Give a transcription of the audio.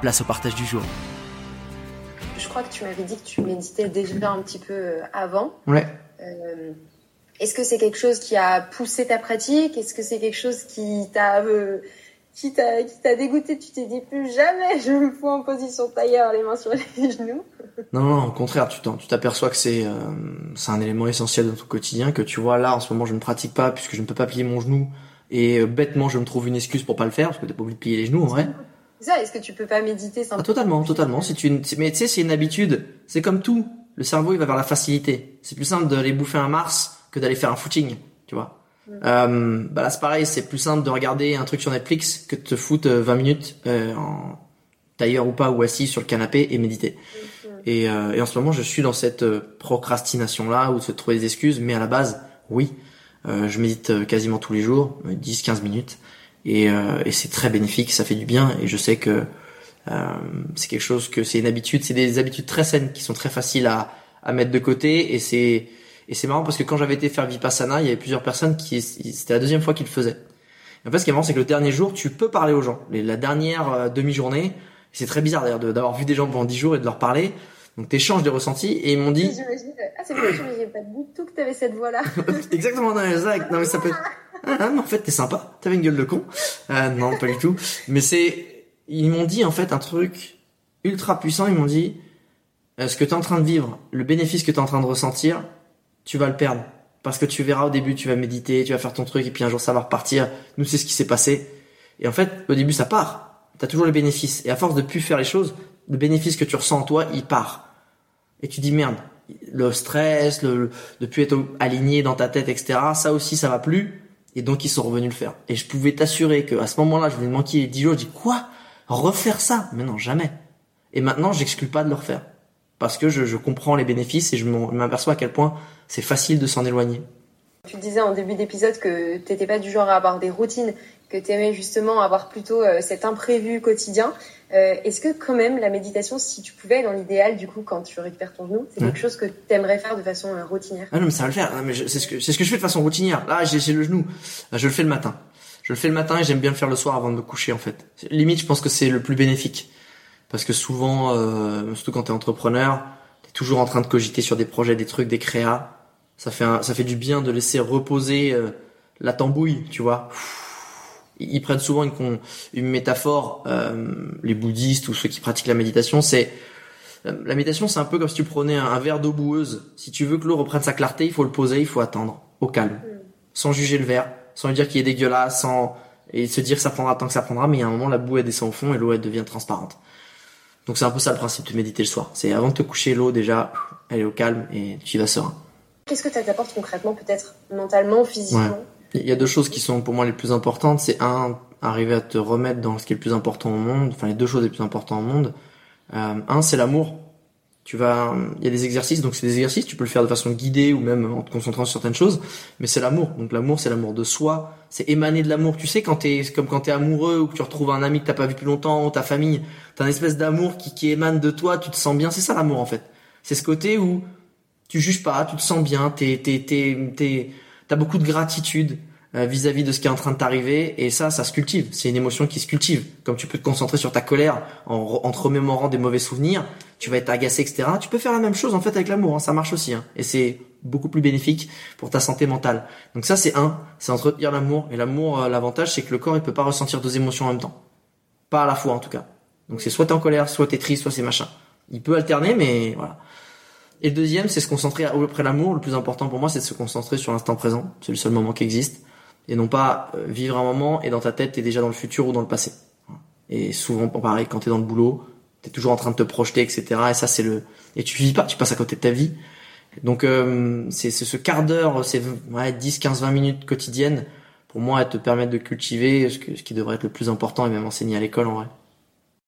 place au partage du jour. Je crois que tu m'avais dit que tu méditais déjà un petit peu euh, avant. Ouais. Euh, Est-ce que c'est quelque chose qui a poussé ta pratique? Est-ce que c'est quelque chose qui t'a euh, qui t'a dégoûté? Tu t'es dit plus jamais je me fous en position tailleur, les mains sur les genoux. Non, non, au contraire, tu t'aperçois que c'est euh, c'est un élément essentiel de ton quotidien que tu vois là en ce moment je ne pratique pas puisque je ne peux pas plier mon genou et bêtement je me trouve une excuse pour pas le faire parce que t'as pas oublié de plier les genoux en vrai. Ça. Est-ce que tu peux pas méditer Ah, simplement totalement, totalement. C'est une, mais tu sais, c'est une habitude. C'est comme tout. Le cerveau, il va vers la facilité. C'est plus simple d'aller bouffer un Mars que d'aller faire un footing, tu vois. Euh, bah là, c'est pareil. C'est plus simple de regarder un truc sur Netflix que de te foutre euh, 20 minutes euh, en tailleur ou pas ou assis sur le canapé et méditer. Et, euh, et en ce moment, je suis dans cette euh, procrastination-là où de se trouver des excuses. Mais à la base, oui, euh, je médite euh, quasiment tous les jours, 10-15 minutes. Et, euh, et c'est très bénéfique, ça fait du bien. Et je sais que euh, c'est quelque chose que c'est une habitude, c'est des habitudes très saines qui sont très faciles à, à mettre de côté. Et c'est et c'est marrant parce que quand j'avais été faire Vipassana, il y avait plusieurs personnes qui c'était la deuxième fois qu'ils le faisaient. Et en fait, ce qui est marrant, c'est que le dernier jour, tu peux parler aux gens. La dernière euh, demi-journée, c'est très bizarre d'ailleurs d'avoir vu des gens pendant 10 jours et de leur parler. Donc t'échanges des ressentis et ils m'ont dit J'imagine. Ah c'est vrai, j'imagine pas du tout que t'avais cette voix là. exactement non, exact. non mais ça peut ah, ah, en fait t'es sympa. T'avais une gueule de con. Euh, non pas du tout. Mais c'est ils m'ont dit en fait un truc ultra puissant. Ils m'ont dit euh, ce que t'es en train de vivre le bénéfice que t'es en train de ressentir tu vas le perdre. Parce que tu verras au début tu vas méditer tu vas faire ton truc et puis un jour ça va repartir. Nous c'est ce qui s'est passé. Et en fait au début ça part. T'as toujours le bénéfice. Et à force de plus faire les choses le bénéfice que tu ressens en toi il part. Et tu dis merde le stress de plus être aligné dans ta tête etc ça aussi ça va plus et donc ils sont revenus le faire. Et je pouvais t'assurer que à ce moment-là je venais de manquer 10 jours. Je dis quoi? Refaire ça? Mais non jamais. Et maintenant j'exclus pas de le refaire. Parce que je, je comprends les bénéfices et je m'aperçois à quel point c'est facile de s'en éloigner. Tu disais en début d'épisode que t'étais pas du genre à avoir des routines, que t'aimais justement avoir plutôt euh, cet imprévu quotidien. Euh, Est-ce que quand même la méditation, si tu pouvais, dans l'idéal, du coup, quand tu récupères ton genou, c'est quelque chose que t'aimerais faire de façon euh, routinière? Ah non, mais ça va le faire. Ah, c'est ce que ce que je fais de façon routinière. Là, j'ai le genou. Là, je le fais le matin. Je le fais le matin et j'aime bien le faire le soir avant de me coucher en fait. Limite, je pense que c'est le plus bénéfique parce que souvent, euh, surtout quand t'es entrepreneur, t'es toujours en train de cogiter sur des projets, des trucs, des créas. Ça fait un- ça fait du bien de laisser reposer euh, la tambouille, tu vois. Ils prennent souvent une, con- une métaphore, euh, les bouddhistes ou ceux qui pratiquent la méditation, c'est euh, la méditation, c'est un peu comme si tu prenais un, un verre d'eau boueuse. Si tu veux que l'eau reprenne sa clarté, il faut le poser, il faut attendre, au calme, sans juger le verre, sans lui dire qu'il est dégueulasse, sans et se dire que ça prendra tant que ça prendra. Mais il y a un moment, la boue elle descend au fond et l'eau elle devient transparente. Donc c'est un peu ça le principe de méditer le soir. C'est avant de te coucher, l'eau déjà, elle est au calme et tu y vas serein. Qu'est-ce que ça t'apporte concrètement, peut-être mentalement, physiquement? Il y a deux choses qui sont pour moi les plus importantes. C'est un, arriver à te remettre dans ce qui est le plus important au monde. Enfin, les deux choses les plus importantes au monde. Euh, un, c'est l'amour. Tu vas, il y a des exercices, donc c'est des exercices. Tu peux le faire de façon guidée ou même en te concentrant sur certaines choses. Mais c'est l'amour. Donc l'amour, c'est l'amour de soi. C'est émaner de l'amour. Tu sais, quand t'es, comme quand t'es amoureux ou que tu retrouves un ami que t'as pas vu depuis longtemps ou ta famille, t'as une espèce d'amour qui, qui émane de toi. Tu te sens bien. C'est ça l'amour en fait. C'est ce côté où tu juges pas, tu te sens bien, t'es, t'es, t'es, t'es, t'as beaucoup de gratitude euh, vis-à-vis de ce qui est en train de t'arriver, et ça, ça se cultive. C'est une émotion qui se cultive. Comme tu peux te concentrer sur ta colère en, en te remémorant des mauvais souvenirs, tu vas être agacé, etc. Tu peux faire la même chose en fait avec l'amour, hein, ça marche aussi, hein. et c'est beaucoup plus bénéfique pour ta santé mentale. Donc ça, c'est un, c'est entretenir l'amour. Et l'amour, euh, l'avantage, c'est que le corps, il peut pas ressentir deux émotions en même temps. Pas à la fois en tout cas. Donc c'est soit t'es en colère, soit t'es triste, soit c'est machin. Il peut alterner, mais voilà. Et le deuxième, c'est se concentrer après l'amour. Le plus important pour moi, c'est de se concentrer sur l'instant présent. C'est le seul moment qui existe. Et non pas euh, vivre un moment et dans ta tête, t'es déjà dans le futur ou dans le passé. Et souvent, pareil, quand t'es dans le boulot, t'es toujours en train de te projeter, etc. Et ça, c'est le... Et tu vis pas, tu passes à côté de ta vie. Donc, euh, c'est ce quart d'heure, c'est ouais, 10, 15, 20 minutes quotidiennes, pour moi, elles te permettent de cultiver ce, ce qui devrait être le plus important et même enseigner à l'école, en vrai.